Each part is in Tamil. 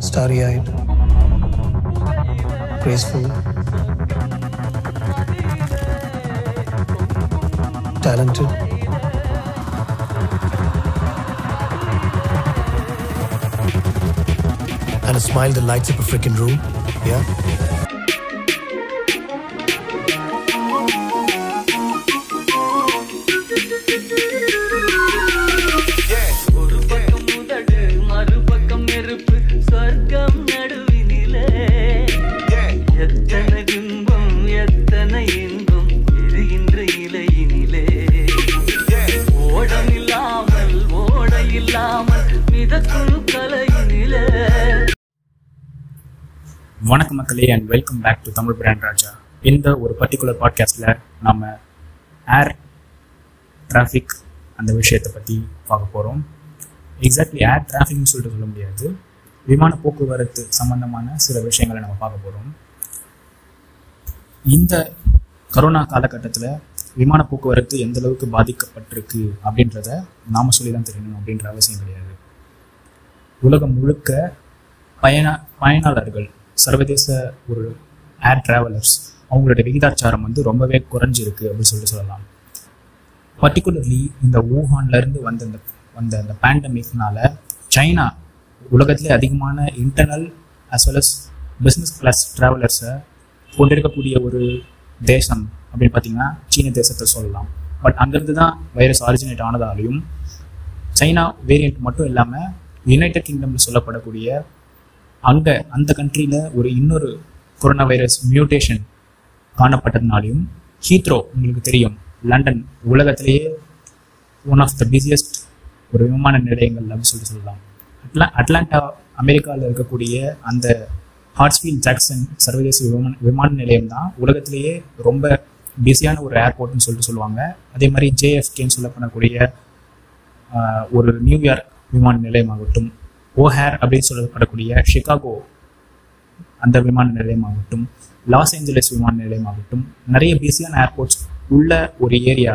starry eyed, graceful, talented. And a smile that lights up a freaking room. Yeah. வணக்க மக்களே and welcome back to Tamil brand Raja. இந்த ஒரு பர்டிகுலர் பாட்காஸ்ட்டில் நம்ம ஏர் டிராஃபிக் அந்த விஷயத்தை பற்றி பார்க்க போகிறோம் எக்ஸாக்ட்லி ஏர் டிராஃபிக்னு சொல்லிட்டு சொல்ல முடியாது. விமான போக்குவரத்து சம்பந்தமான சில விஷயங்களை நம்ம பார்க்க போகிறோம் இந்த கரோனா காலகட்டத்தில் விமான போக்குவரத்து எந்த அளவுக்கு பாதிக்கப்பட்டிருக்கு அப்படின்றத நாம் சொல்லி தான் தெரியணும் அப்படின்ற அவசியம் கிடையாது. உலகம் முழுக்க பயண பயனாளர்கள் சர்வதேச ஒரு ஏர் டிராவலர்ஸ் அவங்களோட விகிதாச்சாரம் வந்து ரொம்பவே குறைஞ்சிருக்கு அப்படின்னு சொல்லிட்டு சொல்லலாம். பர்டிகுலர்லி இந்த ஊஹான்லேருந்து வந்த இந்த வந்த அந்த பேண்டமிக்னால சைனா உலகத்திலே அதிகமான internal as well as business class ட்ராவலர்ஸை கொண்டிருக்கக்கூடிய ஒரு தேசம் அப்படின்னு பார்த்தீங்கன்னா சீன தேசத்தை சொல்லலாம். பட் அங்கேருந்து தான் வைரஸ் ஆரிஜினேட் ஆனதாலையும் சைனா வேரியண்ட் மட்டும் இல்லாமல் யுனைடெட் கிங்டமில் சொல்லப்படக்கூடிய அங்கே அந்த கண்ட்ரியில் ஒரு இன்னொரு கொரோனா வைரஸ் மியூட்டேஷன் காணப்பட்டதுனாலையும் ஹீத்ரோ உங்களுக்கு தெரியும். லண்டன் உலகத்திலேயே ஒன் ஆஃப் த பிஸியஸ்ட் ஒரு விமான நிலையங்கள் அப்படின்னு சொல்லி சொல்லலாம். அட்லா அட்லாண்டா அமெரிக்காவில் இருக்கக்கூடிய அந்த ஹார்ட்ஸ்ஃபீல்ட் ஜாக்சன் சர்வதேச விமான விமான நிலையம் தான் உலகத்திலேயே ரொம்ப பிஸியான ஒரு ஏர்போர்ட்னு சொல்லிட்டு சொல்லுவாங்க. அதே மாதிரி ஜேஎஃப்கேன்னு சொல்லப்படக்கூடிய பண்ணக்கூடிய ஒரு நியூயார்க் விமான நிலையமாகட்டும் ஓஹேர் அப்படின்னு சொல்லப்படக்கூடிய சிகாகோ அந்த விமான நிலையமாகட்டும் லாஸ் ஏஞ்சலஸ் விமான நிலையமாகட்டும் நிறைய பிஸியான ஏர்போர்ட்ஸ் உள்ள ஒரு ஏரியா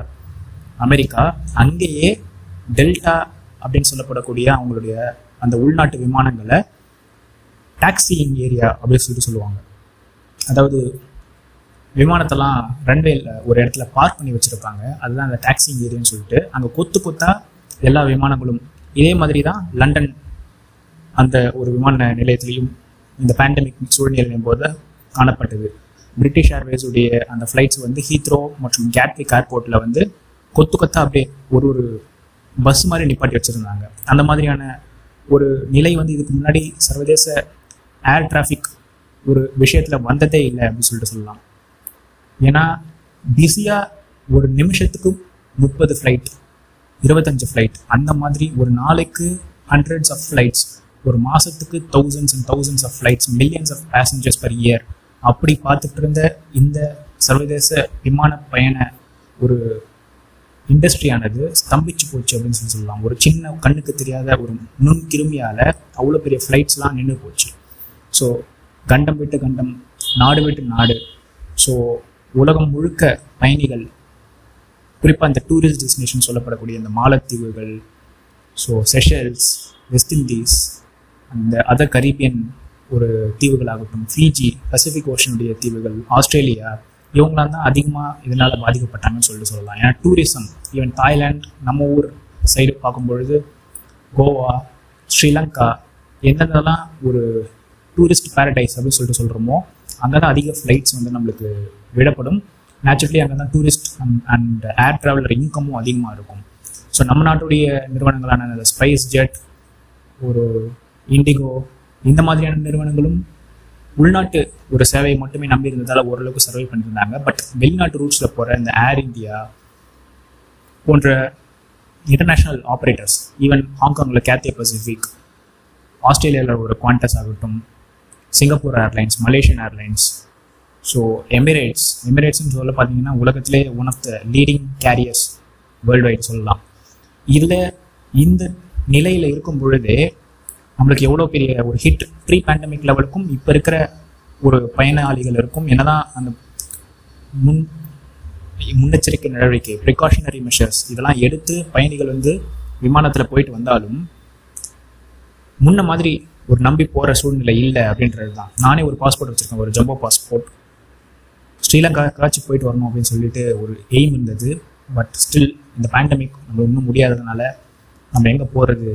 அமெரிக்கா. அங்கேயே டெல்டா அப்படின்னு சொல்லப்படக்கூடிய அவங்களுடைய அந்த உள்நாட்டு விமானங்களை டாக்ஸியிங் ஏரியா அப்படின்னு சொல்லிட்டு சொல்லுவாங்க. அதாவது விமானத்தெல்லாம் ரன்வேல ஒரு இடத்துல பார்க் பண்ணி வச்சுருப்பாங்க. அதுதான் அந்த டாக்ஸிங் ஏரியான்னு சொல்லிட்டு அங்கே கொத்து கொத்தா எல்லா விமானங்களும் இதே மாதிரி தான் லண்டன் அந்த ஒரு விமான நிலையத்திலையும் இந்த பேண்டமிக் சூழ்நிலையின் போது காணப்பட்டது. பிரிட்டிஷ் ஏர்வேஸுடைய அந்த ஃப்ளைட்ஸ் வந்து ஹீத்ரோ மற்றும் கேட்விக் ஏர்போர்ட்டில் வந்து கொத்து கொத்தா அப்படியே ஒரு ஒரு பஸ் மாதிரி நிப்பாட்டி வச்சுருந்தாங்க. அந்த மாதிரியான ஒரு நிலை வந்து இதுக்கு முன்னாடி சர்வதேச ஏர் டிராஃபிக் ஒரு விஷயத்தில் வந்ததே இல்லை அப்படின்னு சொல்லிட்டு சொல்லலாம். ஏன்னா பிஸியாக ஒரு நிமிஷத்துக்கு முப்பது ஃப்ளைட் இருபத்தஞ்சு ஃப்ளைட் அந்த மாதிரி ஒரு நாளைக்கு ஹண்ட்ரட்ஸ் ஆஃப் ஃப்ளைட்ஸ் ஒரு மாதத்துக்கு thousands and thousands of flights millions of passengers per year அப்படி பார்த்துட்டு இருந்த இந்த சர்வதேச விமான பயண ஒரு இண்டஸ்ட்ரியானது ஸ்தம்பிச்சு போச்சு அப்படின்னு சொல்லி சொல்லலாம். ஒரு சின்ன கண்ணுக்கு தெரியாத ஒரு நுண் கிருமியால் அவ்வளோ பெரிய ஃப்ளைட்ஸ்லாம் நின்று போச்சு. ஸோ கண்டம் விட்டு கண்டம் நாடு விட்டு நாடு. ஸோ உலகம் முழுக்க பயணிகள் குறிப்பாக இந்த டூரிஸ்ட் டெஸ்டினேஷன் சொல்லப்படக்கூடிய இந்த மாலத்தீவுகள் ஸோ செஷல்ஸ் வெஸ்ட் இண்டீஸ் அந்த அதர் கரீபியன் ஒரு தீவுகளாகட்டும் ஃபிஜி பசிபிக் ஓஷனுடைய தீவுகள் ஆஸ்திரேலியா இவங்களாம் தான் அதிகமாக இதனால் பாதிக்கப்பட்டாங்கன்னு சொல்லிட்டு சொல்லலாம். ஏன்னா டூரிசம் ஈவன் தாய்லாண்ட் நம்ம ஊர் சைடு பார்க்கும்பொழுது கோவா ஸ்ரீலங்கா எந்தெந்தெல்லாம் ஒரு டூரிஸ்ட் பேரடைஸ் அப்படின்னு சொல்லிட்டு சொல்கிறோமோ அங்கே தான் அதிக ஃப்ளைட்ஸ் வந்து நம்மளுக்கு விடப்படும். நேச்சுரலி அங்கே தான் டூரிஸ்ட் அண்ட் ஏர் ட்ராவலர் இன்கமும் அதிகமாக இருக்கும். ஸோ நம்ம நாட்டுடைய நிறுவனங்களான அந்த ஸ்பைஸ் ஜெட் ஒரு இண்டிகோ இந்த மாதிரியான நிறுவனங்களும் உள்நாட்டு ஒரு சேவையை மட்டுமே நம்பி இருந்ததால் ஓரளவுக்கு சர்வை பண்ணியிருந்தாங்க. பட் வெளிநாட்டு ரூட்ஸில் போகிற இந்த ஏர் இந்தியா போன்ற இன்டர்நேஷ்னல் ஆப்ரேட்டர்ஸ் ஈவன் ஹாங்காங்கில் கேத்திய பசிஃபிக் ஆஸ்திரேலியாவில் ஒரு குவாண்டஸ் ஆகட்டும் Singapore airlines Malaysian airlines so Emirates எமிரேட்ஸ்னு சொல்ல பார்த்தீங்கன்னா உலகத்திலே one of the leading carriers world wide சொல்லலாம். இதில் இந்த நிலையில் இருக்கும் பொழுதே நம்மளுக்கு எவ்வளோ பெரிய ஒரு ஹிட் ப்ரீ பேண்டமிக் லெவலுக்கும் இப்போ இருக்கிற ஒரு பயனாளிகள் இருக்கும் என்னதான் அந்த முன் முன்னெச்சரிக்கை நடவடிக்கை ப்ரிகாஷனரி மெஷர்ஸ் இதெல்லாம் எடுத்து பயணிகள் வந்து விமானத்தில் போயிட்டு வந்தாலும் முன்ன மாதிரி ஒரு நம்பி போகிற சூழ்நிலை இல்லை அப்படின்றது தான் நானே ஒரு பாஸ்போர்ட் வச்சுருக்கேன் ஒரு ஜம்போ பாஸ்போர்ட் ஸ்ரீலங்கா காட்சி போயிட்டு வரணும் அப்படின்னு சொல்லிட்டு ஒரு எய்ம் இருந்தது. பட் ஸ்டில் இந்த பேண்டமிக் நம்ம இன்னும் முடியாததுனால நம்ம எங்கே போகிறது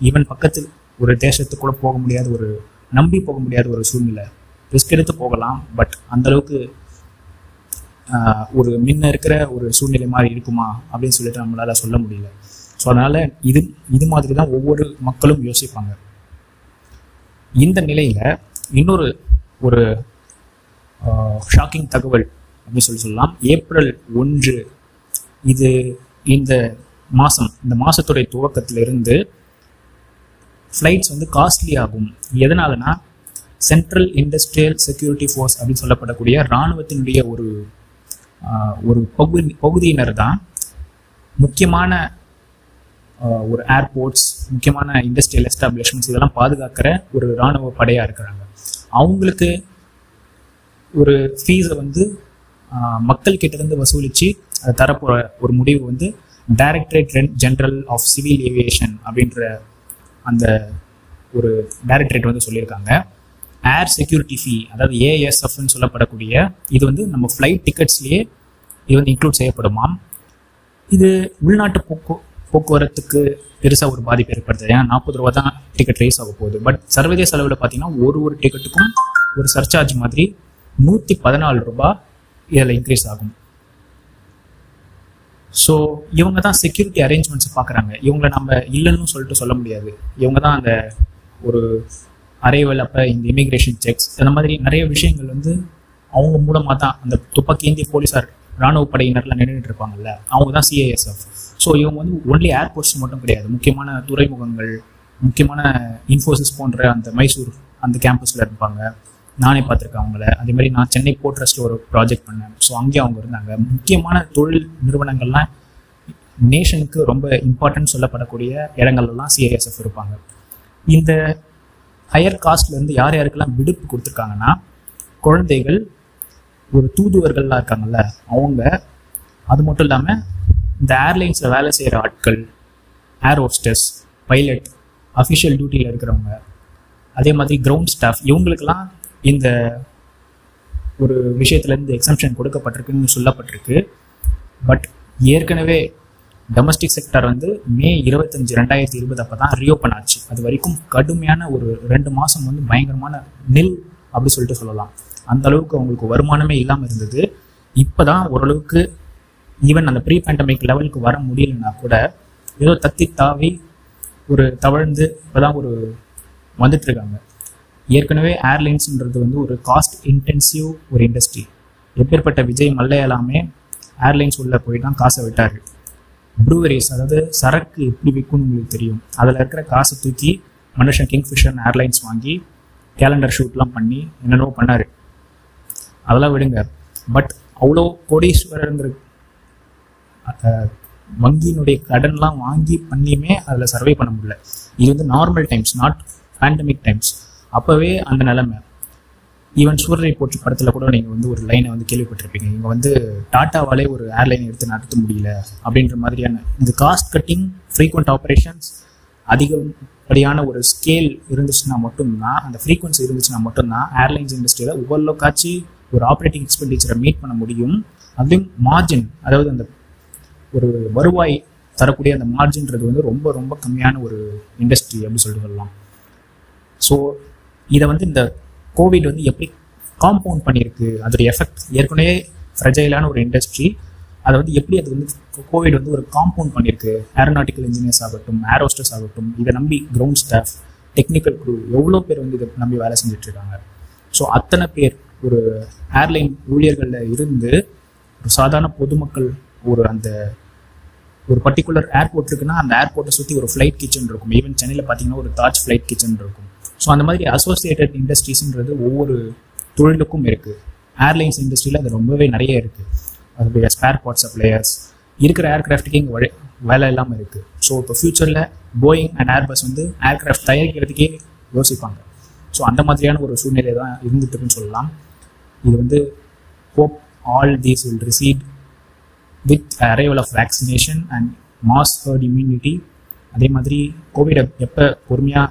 ஈவன் பக்கத்தில் ஒரு தேசத்துக்கு கூட போக முடியாத ஒரு நம்பி போக முடியாத ஒரு சூழ்நிலை. ரிஸ்க் எடுத்து போகலாம் பட் அந்தளவுக்கு ஒரு முன்ன இருக்கிற ஒரு சூழ்நிலை மாதிரி இருக்குமா அப்படின்னு சொல்லிட்டு நம்மளால சொல்ல முடியல. ஸோ அதனால இது இது மாதிரி தான் ஒவ்வொரு மக்களும் யோசிப்பாங்க. இந்த நிலையில இன்னொரு ஒரு ஷாக்கிங் தகவல் அப்படின்னு சொல்லி சொல்லலாம். ஏப்ரல் ஒன்று இது இந்த மாதம் இந்த மாதத்துடைய துவக்கத்திலிருந்து ஃப்ளைட்ஸ் வந்து காஸ்ட்லி ஆகும். எதனாலனா சென்ட்ரல் இண்டஸ்ட்ரியல் செக்யூரிட்டி ஃபோர்ஸ் அப்படின்னு சொல்லப்படக்கூடிய இராணுவத்தினுடைய ஒரு ஒரு பகுதி பகுதியினர் தான் முக்கியமான ஒரு ஏர்போர்ட்ஸ் முக்கியமான இண்டஸ்ட்ரியல் எஸ்டாப்ளிஷ்மெண்ட்ஸ் இதெல்லாம் பாதுகாக்கிற ஒரு இராணுவ படையாக இருக்கிறாங்க. அவங்களுக்கு ஒரு ஃபீஸை வந்து மக்கள் கிட்டேருந்து வசூலித்து அதை தரப்போகிற ஒரு முடிவு வந்து directorate general of civil aviation அப்படின்ற அந்த ஒரு டைரக்டரேட் வந்து சொல்லியிருக்காங்க. ஏர் செக்யூரிட்டி ஃபீ அதாவது ஏஎஸ்எஃப்னு சொல்லப்படக்கூடிய இது வந்து நம்ம ஃப்ளைட் டிக்கெட்ஸ்லேயே இது வந்து இன்க்ளூட் செய்யப்படுமாம் இது உள்நாட்டு போக்கு போக்குவரத்துக்கு பெருசாக ஒரு பாதிப்பு ஏற்படுத்துது. ஏன்னா நாற்பது ரூபா தான் டிக்கெட் ரைஸ் ஆக போகுது. பட் சர்வதேச அளவில் பார்த்தீங்கன்னா ஒரு ஒரு டிக்கெட்டுக்கும் ஒரு சர்சார்ஜ் மாதிரி நூற்றி பதினாலு ரூபாய் இதில் இன்க்ரீஸ் ஆகும். ஸோ இவங்க தான் செக்யூரிட்டி அரேஞ்ச்மெண்ட்ஸ் பார்க்குறாங்க. இவங்கள நம்ம இல்லைன்னு சொல்லிட்டு சொல்ல முடியாது. இவங்க தான் அந்த ஒரு அரைவல் அப்போ இந்த இமிக்ரேஷன் செக்ஸ் இந்த மாதிரி நிறைய விஷயங்கள் வந்து அவங்க மூலமாக தான் அந்த துப்பாக்கி ஏந்திய போலீஸார் ராணுவ படையினர்லாம் நின்றுட்டு இருப்பாங்கல்ல அவங்க தான் சிஐஎஸ்எஃப் ஸோ இவங்க வந்து ஒன்லி ஏர்போர்ட்ஸ் மட்டும் கிடையாது. முக்கியமான துறைமுகங்கள் முக்கியமான இன்ஃபோசிஸ் போன்ற அந்த மைசூர் அந்த கேம்பஸில் இருப்பாங்க. நானே பார்த்துருக்கேன் அவங்கள. அதே மாதிரி நான் சென்னை போர்ட் ட்ரஸ்ட்டில் ஒரு ப்ராஜெக்ட் பண்ணேன். ஸோ அங்கேயும் அவங்க இருந்தாங்க. முக்கியமான தொழில் நிறுவனங்கள்லாம் நேஷனுக்கு ரொம்ப இம்பார்ட்டன்ட் சொல்லப்படக்கூடிய இடங்கள்லாம் சிஐஎஸ்எஃப் இருப்பாங்க. இந்த ஹையர் காஸ்ட்லேருந்து யார் யாருக்கெல்லாம் விடுப்பு கொடுத்துருக்காங்கன்னா குழந்தைகள் ஒரு தூதுவர்கள்லாம் இருக்காங்கல்ல அவங்க அது மட்டும் இல்லாமல் இந்த ஏர்லைன்ஸில் வேலை செய்கிற ஆட்கள் ஏர் ஹோஸ்டஸ் பைலட் அஃபிஷியல் டியூட்டியில் இருக்கிறவங்க அதே மாதிரி கிரவுண்ட் ஸ்டாஃப் இவங்களுக்கெல்லாம் இந்த ஒரு விஷயத்துலேருந்து எக்ஸம்ஷன் கொடுக்கப்பட்டிருக்குன்னு சொல்லப்பட்டிருக்கு. பட் ஏற்கனவே டொமஸ்டிக் செக்டர் வந்து மே இருபத்தஞ்சு ரெண்டாயிரத்தி இருபது அப்போ தான் ரீஓப்பன் ஆச்சு. அது வரைக்கும் கடுமையான ஒரு ரெண்டு மாதம் வந்து பயங்கரமான நெல் அப்படி சொல்லிட்டு சொல்லலாம். அந்த அளவுக்கு அவங்களுக்கு வருமானமே இல்லாமல் இருந்தது. இப்போ தான் ஓரளவுக்கு ஈவன் அந்த ப்ரீ பேண்டமிக் லெவலுக்கு வர முடியலன்னா கூட ஏதோ தத்தி தாவி ஒரு தவழ்ந்து இப்போதான் ஒரு வந்துட்டு இருக்காங்க. ஏற்கனவே ஏர்லைன்ஸ்ன்றது வந்து ஒரு காஸ்ட் இன்டென்சிவ் ஒரு இண்டஸ்ட்ரி எப்பேற்பட்ட விஜய் மல்லையெல்லாமே ஏர்லைன்ஸ் உள்ள போய் தான் காசை விட்டார். ப்ரூவரிஸ் அதாவது சரக்கு எப்படி விற்கும்னு உங்களுக்கு தெரியும். அதில் இருக்கிற காசை தூக்கி மனுஷன் கிங்ஃபிஷர் ஏர்லைன்ஸ் வாங்கி கேலண்டர் ஷூட்லாம் பண்ணி என்னென்னவோ பண்ணார். அதெல்லாம் விடுங்க. பட் அவ்வளோ கோடீஸ்வரங்கிற வங்கியினுடைய கடன்லாம் வாங்கி பண்ணியுமே அதில் சர்வே பண்ண முடியல. இது வந்து normal times not pandemic times அப்போவே அந்த நிலைமை. ஈவன் சூரிய போற்றி படத்தில் கூட நீங்கள் வந்து ஒரு லைனை வந்து கேள்விப்பட்டிருப்பீங்க. இங்கே வந்து டாட்டாவாலே ஒரு ஏர்லைன் எடுத்து நடத்த முடியல அப்படின்ற மாதிரியான இந்த காஸ்ட் கட்டிங் ஃப்ரீக்வெண்ட் ஆப்ரேஷன்ஸ் அதிகப்படியான ஒரு ஸ்கேல் இருந்துச்சுன்னா மட்டும்தான் அந்த ஃப்ரீக்வன்சி இருந்துச்சுன்னா மட்டும்தான் ஏர்லைன்ஸ் இண்டஸ்ட்ரியில் ஓரளவுக்காச்சு ஒரு ஆப்ரேட்டிங் எக்ஸ்பெண்டிச்சரை மீட் பண்ண முடியும். அதுலேயும் மார்ஜின் அதாவது அந்த ஒரு வருவாய் தரக்கூடிய அந்த மார்ஜின்றது வந்து ரொம்ப ரொம்ப கம்மியான ஒரு இண்டஸ்ட்ரி அப்படின்னு சொல்லிட்டு சொல்லலாம். ஸோ இதை வந்து இந்த கோவிட் வந்து எப்படி காம்பவுண்ட் பண்ணியிருக்கு? அதோடைய எஃபெக்ட் ஏற்கனவே ஃப்ரெஜைலான ஒரு இண்டஸ்ட்ரி அதை வந்து எப்படி அது வந்து கோவிட் வந்து ஒரு காம்பவுண்ட் பண்ணியிருக்கு? ஏரோநாட்டிக்கல் இன்ஜினியர்ஸ் ஆகட்டும் ஏரோஸ்டர்ஸ் ஆகட்டும் இதை நம்பி கிரவுண்ட் ஸ்டாஃப் டெக்னிக்கல் குரூ எவ்வளோ பேர் வந்து இதை நம்பி வேலை செஞ்சிட்ருக்காங்க ஸோ அத்தனை பேர் ஒரு ஏர்லைன் ஊழியர்களில் இருந்து ஒரு சாதாரண பொதுமக்கள் ஒரு அந்த ஒரு பர்டிகுலர் ஏர்போர்ட் இருக்குன்னா அந்த ஏர்போர்ட்டை சுற்றி ஒரு ஃப்ளைட் கிச்சன் இருக்கும். ஈவன் சென்னையில் பார்த்தீங்கன்னா ஒரு தாஜ் ஃப்ளைட் கிச்சன் இருக்கும். ஸோ அந்த மாதிரி அசோசியேட்டட் இண்டஸ்ட்ரீஸ்ன்றது ஒவ்வொரு தொழிலுக்கும் இருக்குது ஏர்லைன்ஸ் இண்டஸ்ட்ரியில் அது ரொம்பவே நிறைய இருக்குது அதோடைய ஸ்பேர் பார்ட் சப்ளையர்ஸ் இருக்கிற ஏர்கிராஃப்ட்டுக்கே இங்கே வழி வேலை இல்லாமல் இருக்குது ஸோ இப்போ ஃப்யூச்சரில் போயிங் அண்ட் ஏர்பஸ் வந்து ஏர்கிராஃப்ட் தயாரிக்கிறதுக்கே யோசிப்பாங்க. ஸோ அந்த மாதிரியான ஒரு சூழ்நிலை தான் இருந்துட்டுன்னு சொல்லலாம். இது வந்து hope all these will recede with arrival of vaccination and mass herd immunity அதே மாதிரி கோவிடை எப்போ பொறுமையாக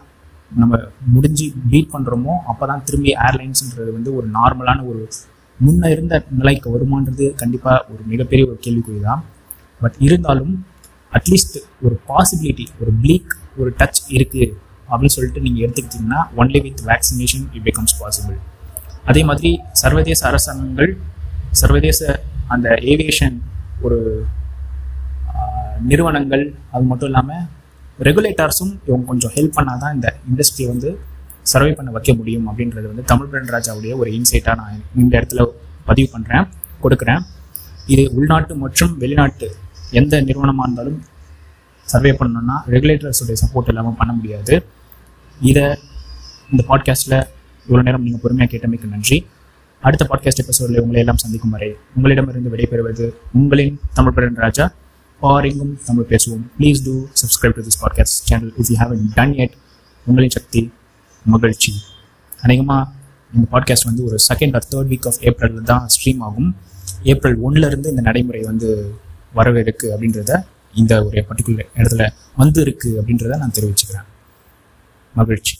நம்ம முடிஞ்சு பீட் பண்ணுறோமோ அப்போ தான் திரும்பி ஏர்லைன்ஸுன்றது வந்து ஒரு நார்மலான ஒரு முன்ன இருந்த நிலைக்கு வருமானது கண்டிப்பாக ஒரு மிகப்பெரிய ஒரு கேள்விக்குறி தான் பட் இருந்தாலும் அட்லீஸ்ட் ஒரு பாசிபிலிட்டி ஒரு ப்ளீக் ஒரு டச் இருக்குது அப்படின்னு சொல்லிட்டு நீங்கள் எடுத்துக்கிட்டிங்கன்னா only with vaccination it becomes possible அதே மாதிரி சர்வதேச அரசாங்கங்கள் சர்வதேச அந்த ஏவியேஷன் ஒரு நிறுவனங்கள் அது மட்டும் இல்லாமல் ரெகுலேட்டர்ஸும் இவங்க கொஞ்சம் ஹெல்ப் பண்ணால் தான் இந்த இண்டஸ்ட்ரியை வந்து சர்வை பண்ண வைக்க முடியும் அப்படின்றது வந்து தமிழ் பிரண்டராஜாவுடைய ஒரு இன்சைட்டாக நான் இந்த இடத்துல பதிவு பண்ணுறேன் கொடுக்குறேன். இது உள்நாட்டு மற்றும் வெளிநாட்டு எந்த நிறுவனமாக இருந்தாலும் சர்வே பண்ணணும்னா ரெகுலேட்டர்ஸுடைய சப்போர்ட் இல்லாமல் பண்ண முடியாது. இதை இந்த பாட்காஸ்ட்டில் இவ்வளோ நேரம் நீங்கள் பொறுமையாக கேட்டமைக்கு நன்றி. அடுத்த பாட்காஸ்ட் எபிசோடில் உங்களை எல்லாம் சந்திக்கும் வரை உங்களிடமிருந்து விடைபெறுவது உங்களின் தமிழ் பிரன் ராஜா ஆர் எங்கும் தமிழ் பேசுவோம். Please do subscribe to this podcast channel if you haven't done it உங்களின் சக்தி மகிழ்ச்சி. அநேகமாக இந்த பாட்காஸ்ட் வந்து ஒரு second or third week of ஏப்ரலில் தான் ஸ்ட்ரீம் ஆகும். ஏப்ரல் ஒன்லேருந்து இந்த நடைமுறை வந்து வரவிருக்கு அப்படின்றத இந்த ஒரு பர்டிகுலர் இடத்துல வந்து இருக்கு அப்படின்றத நான் தெரிவிச்சுக்கிறேன். மகிழ்ச்சி.